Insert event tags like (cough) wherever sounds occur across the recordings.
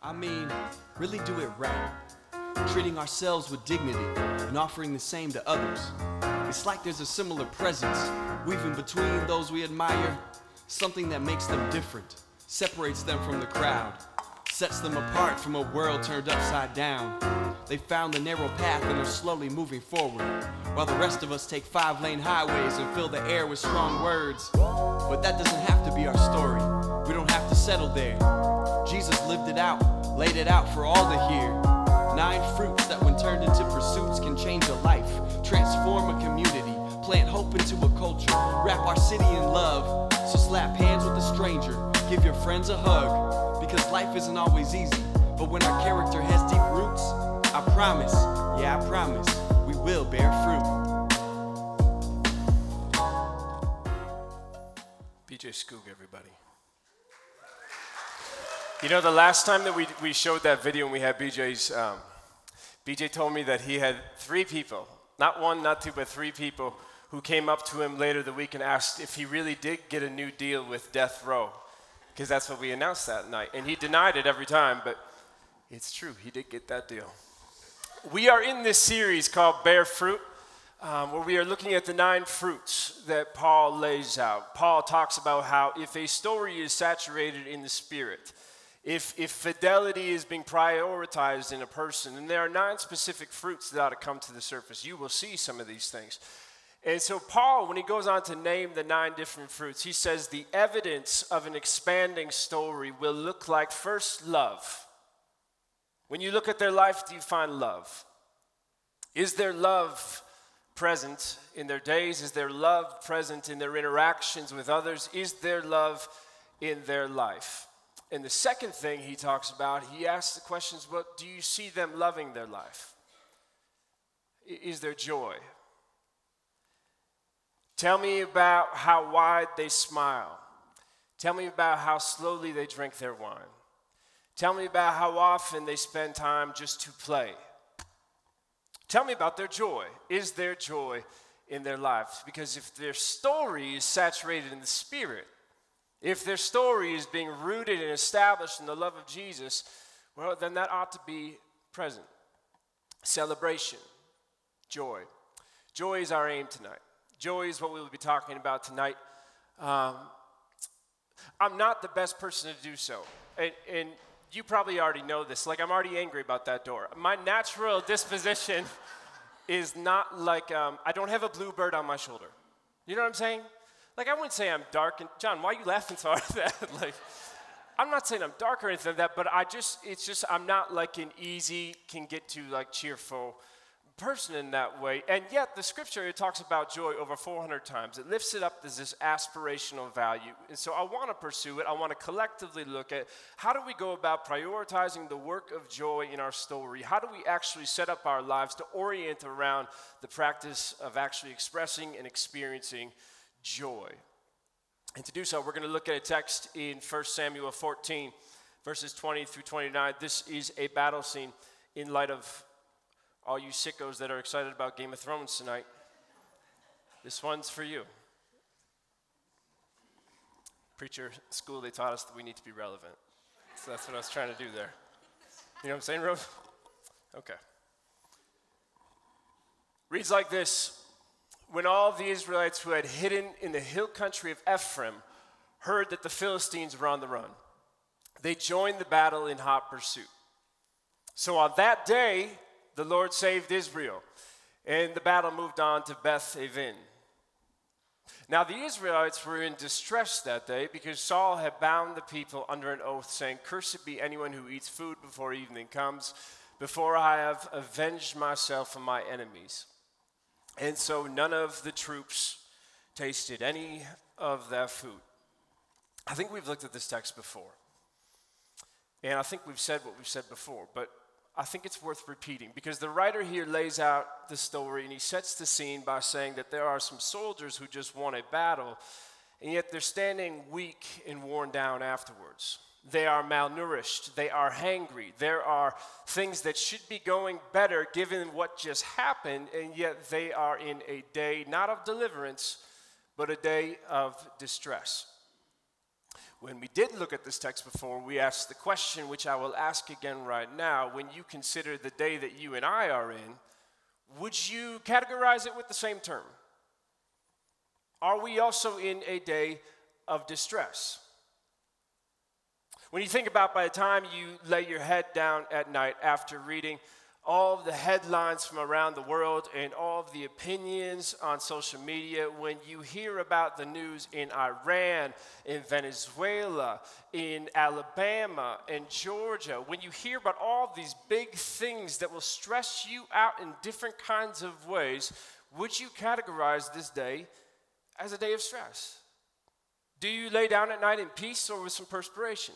I mean, really do it right. Treating ourselves with dignity and offering the same to others. It's like there's a similar presence weaving between those we admire, something that makes them different, separates them from the crowd, sets them apart from a world turned upside down. They found the narrow path and are slowly moving forward, while the rest of us take five lane highways and fill the air with strong words. But that doesn't have to be our story. We don't have to settle there. It out, laid it out for all to hear. Nine fruits that, when turned into pursuits, can change a life, transform a community, plant hope into a culture, wrap our city in love. So slap hands with a stranger, give your friends a hug, because life isn't always easy. But when our character has deep roots, I promise, yeah, I promise, we will bear fruit. BJ Skoog, everybody. You know, the last time that we, we showed that video and we had BJ's, um, BJ told me that he had three people, not one, not two, but three people who came up to him later the week and asked if he really did get a new deal with Death Row, because that's what we announced that night. And he denied it every time, but it's true, he did get that deal. We are in this series called Bear Fruit, um, where we are looking at the nine fruits that Paul lays out. Paul talks about how if a story is saturated in the Spirit, if, if fidelity is being prioritized in a person, and there are nine specific fruits that ought to come to the surface, you will see some of these things. And so, Paul, when he goes on to name the nine different fruits, he says the evidence of an expanding story will look like first love. When you look at their life, do you find love? Is there love present in their days? Is there love present in their interactions with others? Is there love in their life? And the second thing he talks about, he asks the questions what do you see them loving their life? Is there joy? Tell me about how wide they smile. Tell me about how slowly they drink their wine. Tell me about how often they spend time just to play. Tell me about their joy. Is there joy in their lives? Because if their story is saturated in the Spirit, if their story is being rooted and established in the love of Jesus, well, then that ought to be present. Celebration, joy. Joy is our aim tonight. Joy is what we will be talking about tonight. Um, I'm not the best person to do so. And, and you probably already know this. Like, I'm already angry about that door. My natural disposition (laughs) is not like, um, I don't have a bluebird on my shoulder. You know what I'm saying? Like, I wouldn't say I'm dark. And John, why are you laughing so hard at that? (laughs) like, I'm not saying I'm dark or anything like that, but I just, it's just, I'm not like an easy, can get to like cheerful person in that way. And yet, the scripture it talks about joy over 400 times. It lifts it up as this aspirational value. And so I want to pursue it. I want to collectively look at how do we go about prioritizing the work of joy in our story? How do we actually set up our lives to orient around the practice of actually expressing and experiencing joy? And to do so, we're going to look at a text in 1 Samuel 14, verses 20 through 29. This is a battle scene in light of all you sickos that are excited about Game of Thrones tonight, this one's for you. Preacher school, they taught us that we need to be relevant. So that's what I was trying to do there. You know what I'm saying, Rose? Okay. Reads like this When all the Israelites who had hidden in the hill country of Ephraim heard that the Philistines were on the run, they joined the battle in hot pursuit. So on that day, the Lord saved Israel, and the battle moved on to Beth Aven. Now, the Israelites were in distress that day because Saul had bound the people under an oath, saying, Cursed be anyone who eats food before evening comes, before I have avenged myself on my enemies. And so none of the troops tasted any of that food. I think we've looked at this text before. And I think we've said what we've said before, but I think it's worth repeating because the writer here lays out the story and he sets the scene by saying that there are some soldiers who just won a battle, and yet they're standing weak and worn down afterwards. They are malnourished, they are hangry, there are things that should be going better given what just happened, and yet they are in a day not of deliverance, but a day of distress. When we did look at this text before, we asked the question, which I will ask again right now when you consider the day that you and I are in, would you categorize it with the same term? Are we also in a day of distress? When you think about by the time you lay your head down at night after reading all the headlines from around the world and all the opinions on social media, when you hear about the news in Iran, in Venezuela, in Alabama, in Georgia, when you hear about all these big things that will stress you out in different kinds of ways, would you categorize this day as a day of stress? Do you lay down at night in peace or with some perspiration?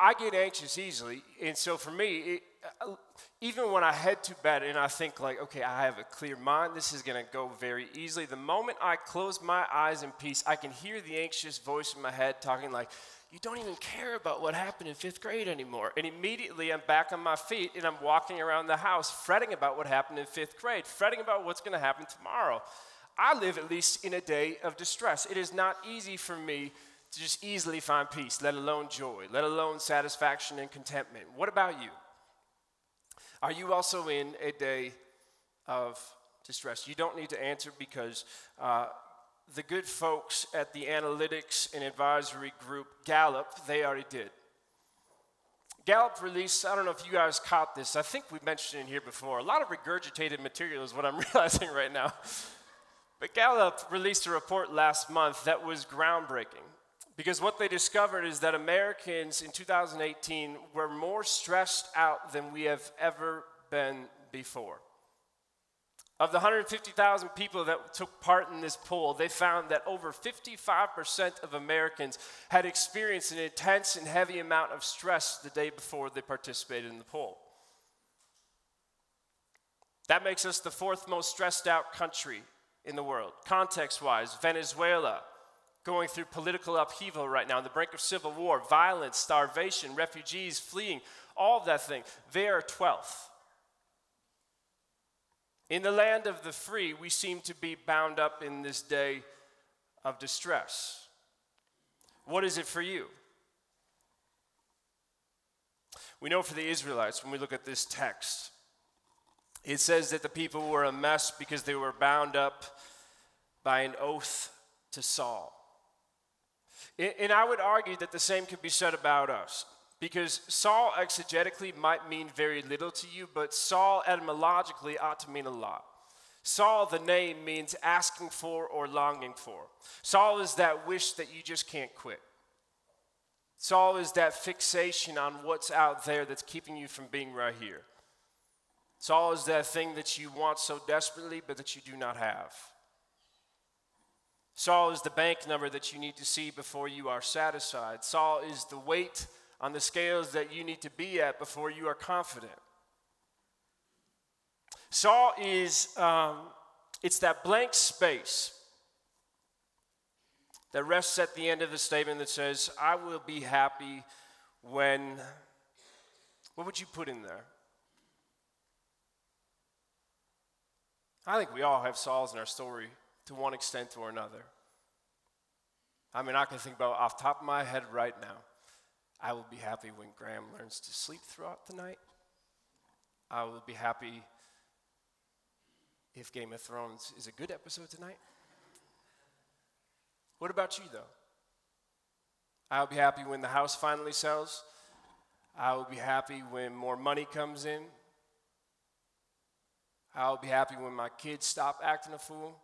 I get anxious easily, and so for me, it, uh, even when I head to bed and I think like, okay, I have a clear mind, this is going to go very easily. The moment I close my eyes in peace, I can hear the anxious voice in my head talking like, you don't even care about what happened in fifth grade anymore. And immediately I'm back on my feet and I'm walking around the house fretting about what happened in fifth grade, fretting about what's going to happen tomorrow. I live at least in a day of distress. It is not easy for me to just easily find peace, let alone joy, let alone satisfaction and contentment. What about you? Are you also in a day of distress? You don't need to answer because uh, the good folks at the analytics and advisory group Gallup, they already did. Gallup released, I don't know if you guys caught this, I think we mentioned it here before. A lot of regurgitated material is what I'm (laughs) realizing right now. But Gallup released a report last month that was groundbreaking. Because what they discovered is that Americans in 2018 were more stressed out than we have ever been before. Of the 150,000 people that took part in this poll, they found that over 55% of Americans had experienced an intense and heavy amount of stress the day before they participated in the poll. That makes us the fourth most stressed out country in the world. Context wise, Venezuela, going through political upheaval right now, on the brink of civil war, violence, starvation, refugees fleeing, all of that thing. They are 12th. In the land of the free, we seem to be bound up in this day of distress. What is it for you? We know for the Israelites, when we look at this text, it says that the people were a mess because they were bound up by an oath to Saul. And I would argue that the same could be said about us. Because Saul exegetically might mean very little to you, but Saul etymologically ought to mean a lot. Saul, the name, means asking for or longing for. Saul is that wish that you just can't quit. Saul is that fixation on what's out there that's keeping you from being right here. Saul is that thing that you want so desperately, but that you do not have. Saul is the bank number that you need to see before you are satisfied. Saul is the weight on the scales that you need to be at before you are confident. Saul is, um, it's that blank space that rests at the end of the statement that says, I will be happy when, what would you put in there? I think we all have Sauls in our story to one extent or another. I mean, I can think about off top of my head right now. I will be happy when Graham learns to sleep throughout the night. I will be happy if Game of Thrones is a good episode tonight. What about you, though? I'll be happy when the house finally sells. I will be happy when more money comes in. I'll be happy when my kids stop acting a fool.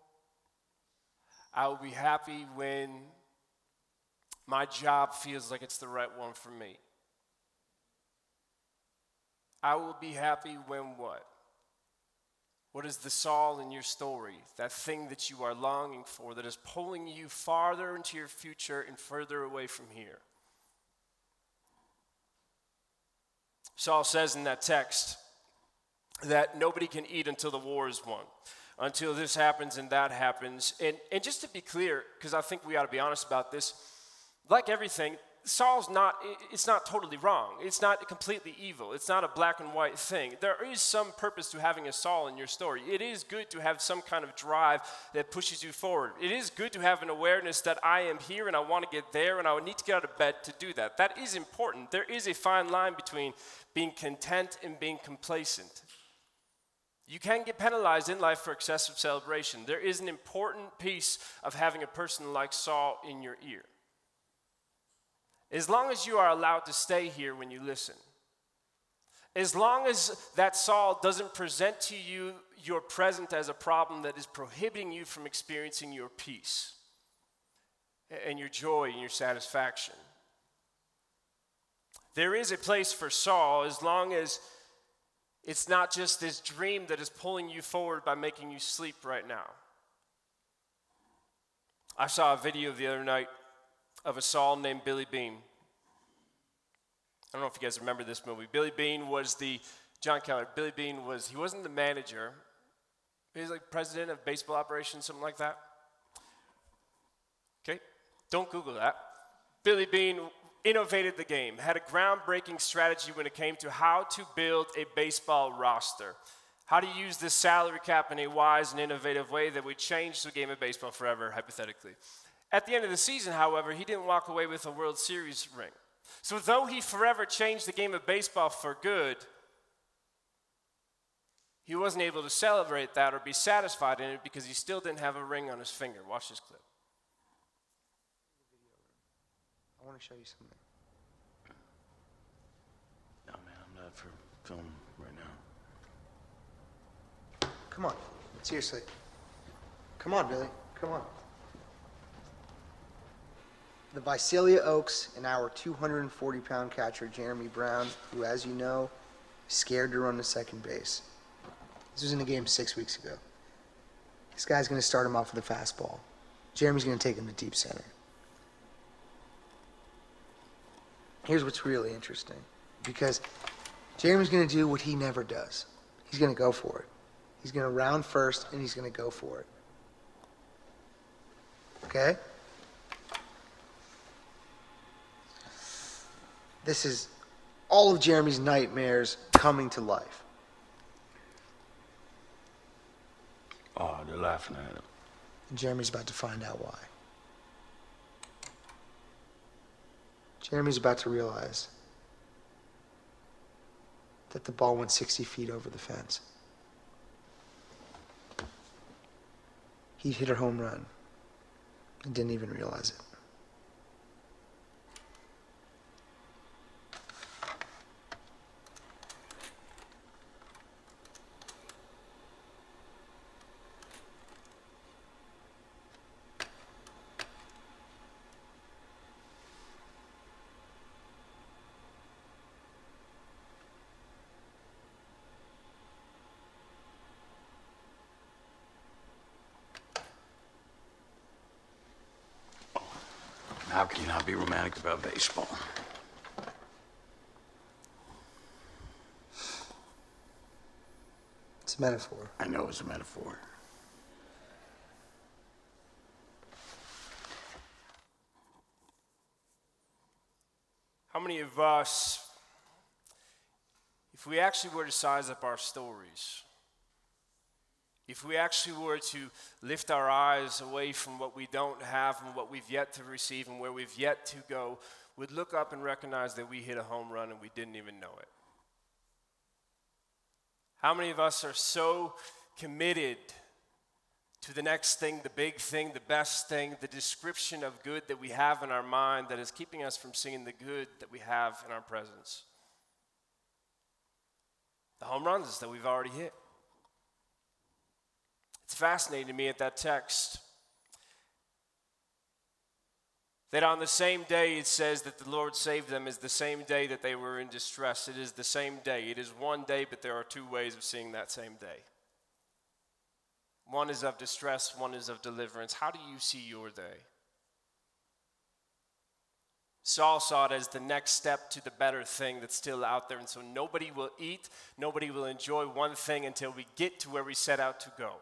I will be happy when my job feels like it's the right one for me. I will be happy when what? What is the Saul in your story? That thing that you are longing for that is pulling you farther into your future and further away from here. Saul says in that text that nobody can eat until the war is won until this happens and that happens. And, and just to be clear, because I think we ought to be honest about this, like everything, Saul's not, it's not totally wrong. It's not completely evil. It's not a black and white thing. There is some purpose to having a Saul in your story. It is good to have some kind of drive that pushes you forward. It is good to have an awareness that I am here and I want to get there and I need to get out of bed to do that. That is important. There is a fine line between being content and being complacent. You can get penalized in life for excessive celebration. There is an important piece of having a person like Saul in your ear. As long as you are allowed to stay here when you listen, as long as that Saul doesn't present to you your present as a problem that is prohibiting you from experiencing your peace and your joy and your satisfaction. There is a place for Saul as long as it's not just this dream that is pulling you forward by making you sleep right now. I saw a video the other night of a Saul named Billy Beane. I don't know if you guys remember this movie. Billy Beane was the John Keller. Billy Beane was he wasn't the manager. He was like president of baseball operations, something like that. Okay, don't Google that. Billy Beane innovated the game, had a groundbreaking strategy when it came to how to build a baseball roster, how to use the salary cap in a wise and innovative way that would change the game of baseball forever, hypothetically. At the end of the season, however, he didn't walk away with a World Series ring. So, though he forever changed the game of baseball for good, he wasn't able to celebrate that or be satisfied in it because he still didn't have a ring on his finger. Watch this clip. I want to show you something. No, man, I'm not for film right now. Come on. Seriously. Come on, Billy. Come on. The Visalia Oaks and our 240 pound catcher, Jeremy Brown, who, as you know, is scared to run to second base. This was in the game six weeks ago. This guy's going to start him off with a fastball. Jeremy's going to take him to deep center. Here's what's really interesting because Jeremy's going to do what he never does. He's going to go for it. He's going to round first and he's going to go for it. Okay? This is all of Jeremy's nightmares coming to life. Oh, they're laughing at him. And Jeremy's about to find out why. Jeremy's about to realize that the ball went 60 feet over the fence. He'd hit a home run and didn't even realize it. How can you not be romantic about baseball? It's a metaphor. I know it's a metaphor. How many of us, if we actually were to size up our stories, if we actually were to lift our eyes away from what we don't have and what we've yet to receive and where we've yet to go, would look up and recognize that we hit a home run and we didn't even know it. How many of us are so committed to the next thing, the big thing, the best thing, the description of good that we have in our mind that is keeping us from seeing the good that we have in our presence? The home runs that we've already hit. It's fascinating to me at that text that on the same day it says that the Lord saved them is the same day that they were in distress. It is the same day. It is one day, but there are two ways of seeing that same day. One is of distress, one is of deliverance. How do you see your day? Saul saw it as the next step to the better thing that's still out there. And so nobody will eat, nobody will enjoy one thing until we get to where we set out to go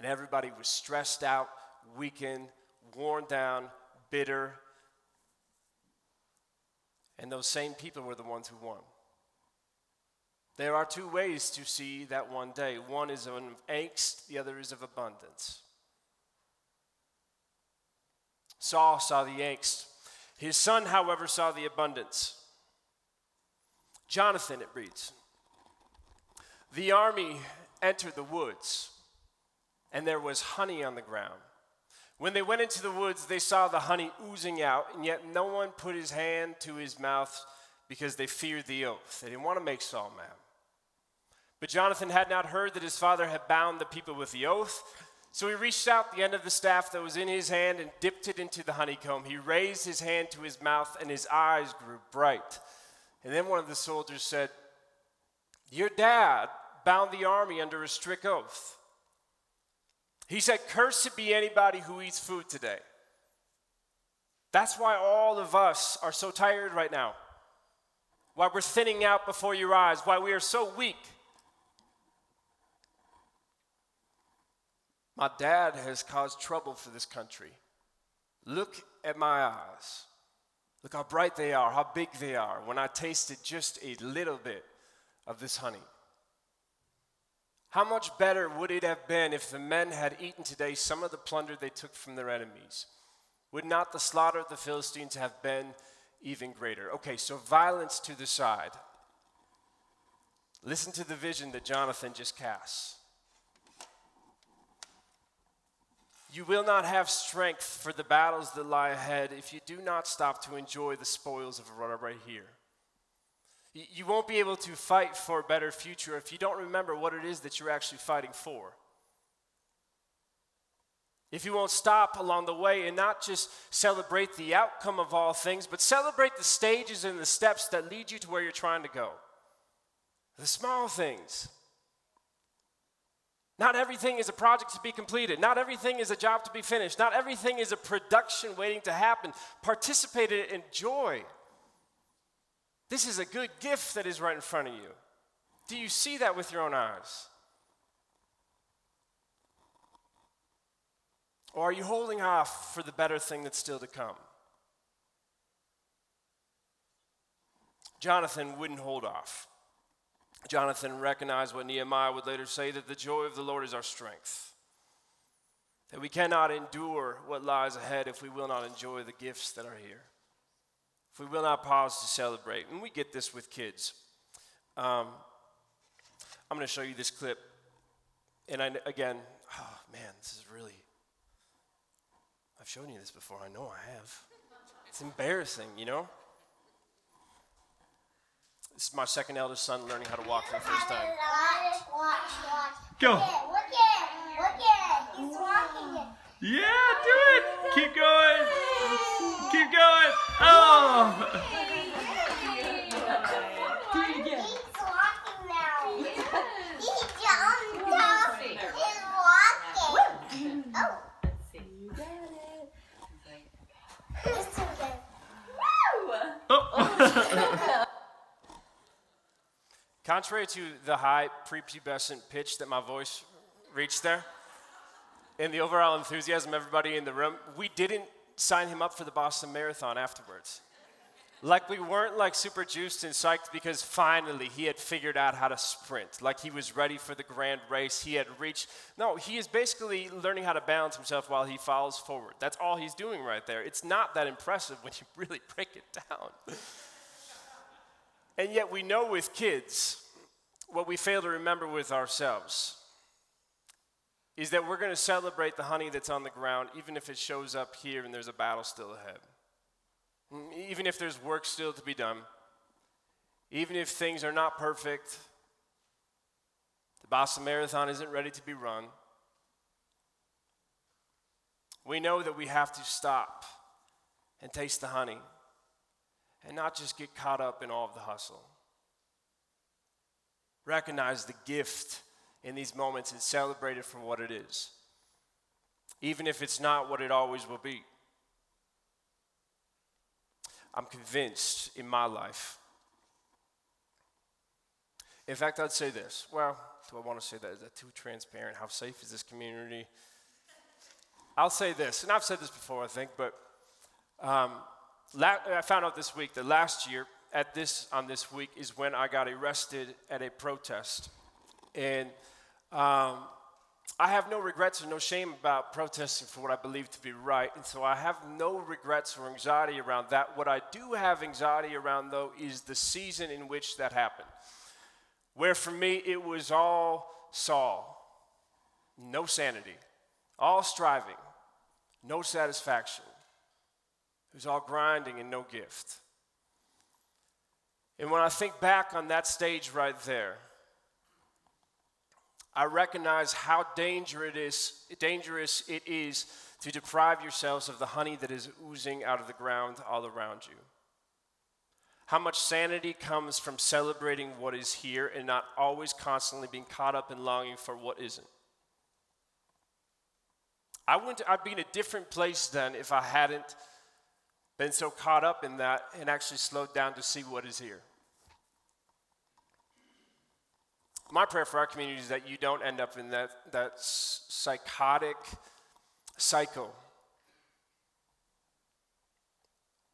and everybody was stressed out, weakened, worn down, bitter, And those same people were the ones who won. There are two ways to see that one day one is of angst, the other is of abundance. Saul saw the angst. His son, however, saw the abundance. Jonathan, it reads, the army entered the woods, and there was honey on the ground. When they went into the woods, they saw the honey oozing out, and yet no one put his hand to his mouth because they feared the oath. They didn't want to make Saul mad. But Jonathan had not heard that his father had bound the people with the oath. So he reached out the end of the staff that was in his hand and dipped it into the honeycomb. He raised his hand to his mouth, and his eyes grew bright. And then one of the soldiers said, Your dad bound the army under a strict oath. He said, Cursed be anybody who eats food today. That's why all of us are so tired right now. Why we're thinning out before your eyes. Why we are so weak. My dad has caused trouble for this country. Look at my eyes. Look how bright they are, how big they are when I tasted just a little bit of this honey. How much better would it have been if the men had eaten today some of the plunder they took from their enemies? Would not the slaughter of the Philistines have been even greater? Okay, so violence to the side. Listen to the vision that Jonathan just casts. You will not have strength for the battles that lie ahead if you do not stop to enjoy the spoils of what right here. You won't be able to fight for a better future if you don't remember what it is that you're actually fighting for. If you won't stop along the way and not just celebrate the outcome of all things, but celebrate the stages and the steps that lead you to where you're trying to go. The small things. Not everything is a project to be completed. Not everything is a job to be finished. Not everything is a production waiting to happen. Participate in it, enjoy. This is a good gift that is right in front of you. Do you see that with your own eyes? Or are you holding off for the better thing that's still to come? Jonathan wouldn't hold off. Jonathan recognized what Nehemiah would later say that the joy of the Lord is our strength. That we cannot endure what lies ahead if we will not enjoy the gifts that are here if we will not pause to celebrate. And we get this with kids. Um, I'm going to show you this clip. And I, again, oh man, this is really, I've shown you this before. I know I have. It's embarrassing, you know? This is my second eldest son learning how to walk for the first time. Watch, watch, watch. Go. Look at, look at, look at. He's walking. Yeah, do it. Keep going. Keep going. Oh. He's walking now. He jumped off. He's walking. Oh. oh it's (laughs) okay. Contrary to the high prepubescent pitch that my voice reached there, and the overall enthusiasm everybody in the room, we didn't sign him up for the Boston Marathon afterwards. Like we weren't like super juiced and psyched because finally he had figured out how to sprint. Like he was ready for the grand race. He had reached. No, he is basically learning how to balance himself while he falls forward. That's all he's doing right there. It's not that impressive when you (laughs) really break it down. and yet we know with kids what we fail to remember with ourselves is that we're going to celebrate the honey that's on the ground, even if it shows up here and there's a battle still ahead. Mm, even if there's work still to be done, even if things are not perfect, the Boston Marathon isn't ready to be run. We know that we have to stop and taste the honey and not just get caught up in all of the hustle. Recognize the gift in these moments and celebrate it for what it is, even if it's not what it always will be. I'm convinced in my life. In fact, I'd say this. Well, do I want to say that? Is that too transparent? How safe is this community? I'll say this, and I've said this before, I think, but um, la- I found out this week that last year at this on this week is when I got arrested at a protest. And um, I have no regrets or no shame about protesting for what I believe to be right. And so I have no regrets or anxiety around that. What I do have anxiety around, though, is the season in which that happened. Where for me, it was all Saul, no sanity, all striving, no satisfaction. It was all grinding and no gift. And when I think back on that stage right there, I recognize how dangerous it is, dangerous it is to deprive yourselves of the honey that is oozing out of the ground all around you. How much sanity comes from celebrating what is here and not always constantly being caught up in longing for what isn't. I wouldn't, I'd be in a different place then if I hadn't been so caught up in that and actually slowed down to see what is here. My prayer for our community is that you don't end up in that, that psychotic cycle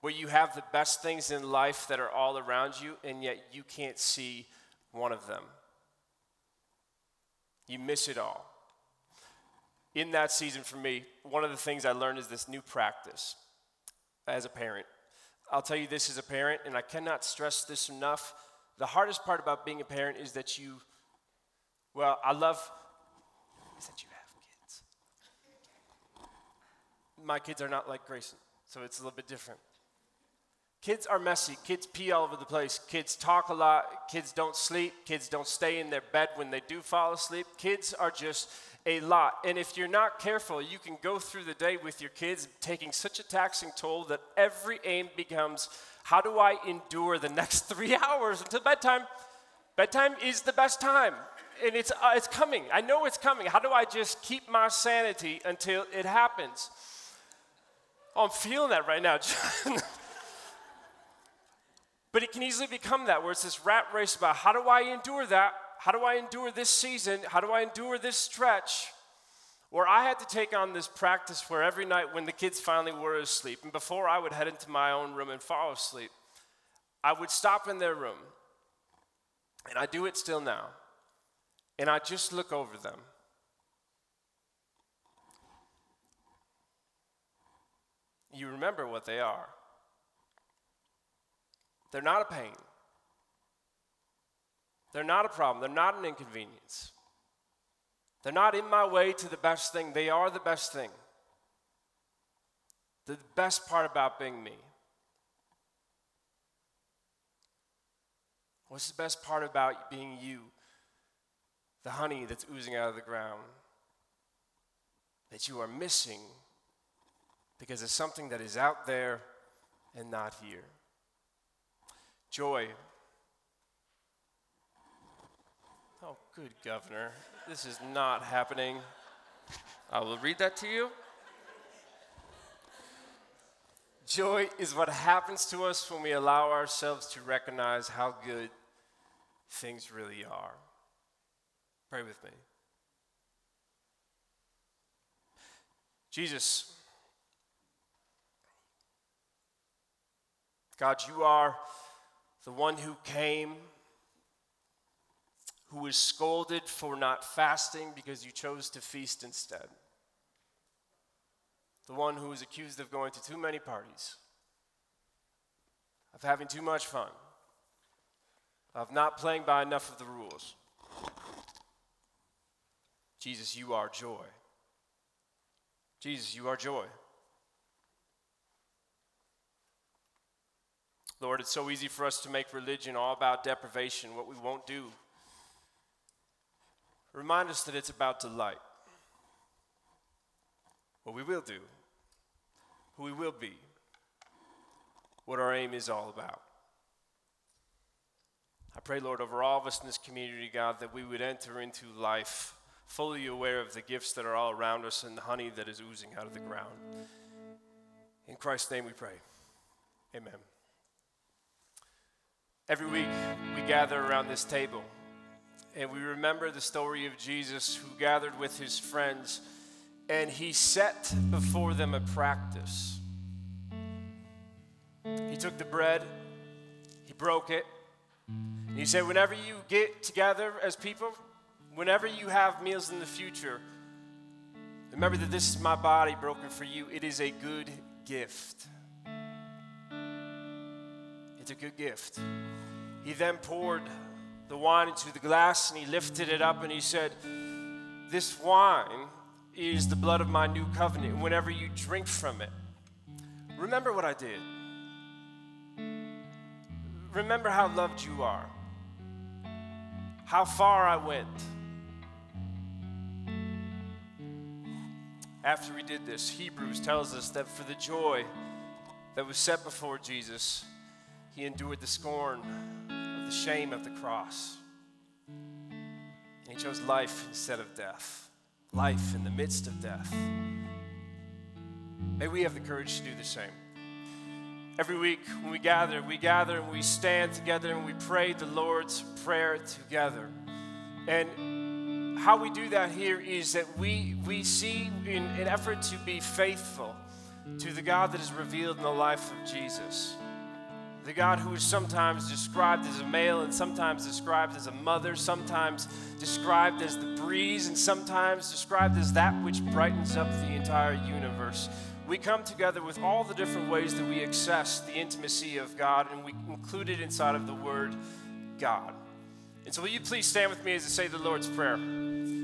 where you have the best things in life that are all around you, and yet you can't see one of them. You miss it all. In that season for me, one of the things I learned is this new practice as a parent. I'll tell you this as a parent, and I cannot stress this enough. The hardest part about being a parent is that you, well, I love that you have kids. My kids are not like Grayson, so it's a little bit different. Kids are messy. Kids pee all over the place. Kids talk a lot. Kids don't sleep. Kids don't stay in their bed when they do fall asleep. Kids are just a lot. And if you're not careful, you can go through the day with your kids taking such a taxing toll that every aim becomes how do I endure the (laughs) next three hours until bedtime? Bedtime is the best time. And it's, uh, it's coming. I know it's coming. How do I just keep my sanity until it happens? Oh, I'm feeling that right now. (laughs) But it can easily become that, where it's this rat race about how do I endure that? How do I endure this season? How do I endure this stretch? Where I had to take on this practice where every night when the kids finally were asleep, and before I would head into my own room and fall asleep, I would stop in their room, and I do it still now, and I just look over them. You remember what they are. They're not a pain. They're not a problem. They're not an inconvenience. They're not in my way to the best thing. They are the best thing. The best part about being me. What's the best part about being you? The honey that's oozing out of the ground that you are missing because it's something that is out there and not here. Joy. Oh, good governor. This is not happening. I will read that to you. Joy is what happens to us when we allow ourselves to recognize how good things really are. Pray with me. Jesus, God, you are the one who came, who was scolded for not fasting because you chose to feast instead. The one who was accused of going to too many parties, of having too much fun, of not playing by enough of the rules. Jesus, you are joy. Jesus, you are joy. Lord, it's so easy for us to make religion all about deprivation, what we won't do. Remind us that it's about delight. What we will do, who we will be, what our aim is all about. I pray, Lord, over all of us in this community, God, that we would enter into life fully aware of the gifts that are all around us and the honey that is oozing out of the ground. In Christ's name we pray. Amen. Every week, we gather around this table and we remember the story of Jesus who gathered with his friends and he set before them a practice. He took the bread, he broke it. And he said, whenever you get together as people, whenever you have meals in the future, remember that this is my body broken for you. It is a good gift. It's a good gift. He then poured the wine into the glass and he lifted it up and he said, This wine is the blood of my new covenant. Whenever you drink from it, remember what I did. Remember how loved you are, how far I went. After we did this, Hebrews tells us that for the joy that was set before Jesus, he endured the scorn of the shame of the cross. And he chose life instead of death, life in the midst of death. May we have the courage to do the same. Every week when we gather, we gather and we stand together and we pray the Lord's Prayer together. And how we do that here is that we, we see in an effort to be faithful to the God that is revealed in the life of Jesus. The God who is sometimes described as a male and sometimes described as a mother, sometimes described as the breeze, and sometimes described as that which brightens up the entire universe we come together with all the different ways that we access the intimacy of God, and we include it inside of the word God. And so, will you please stand with me as I say the Lord's Prayer?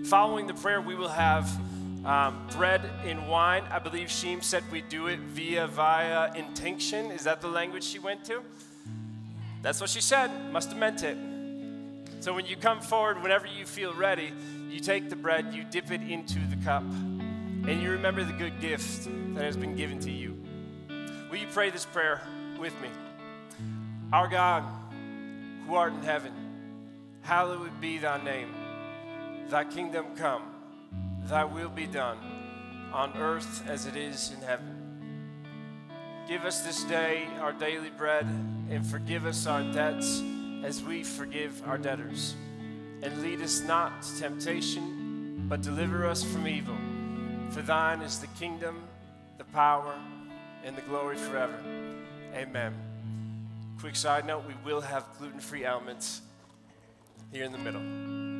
Following the prayer, we will have um, bread and wine. I believe Sheem said we do it via via intinction. Is that the language she went to? That's what she said. Must have meant it. So when you come forward, whenever you feel ready, you take the bread, you dip it into the cup and you remember the good gift that has been given to you. Will you pray this prayer with me? Our God, who art in heaven, hallowed be thy name. Thy kingdom come, thy will be done, on earth as it is in heaven. Give us this day our daily bread, and forgive us our debts as we forgive our debtors. And lead us not to temptation, but deliver us from evil. For thine is the kingdom, the power, and the glory forever. Amen. Quick side note we will have gluten free elements here in the middle.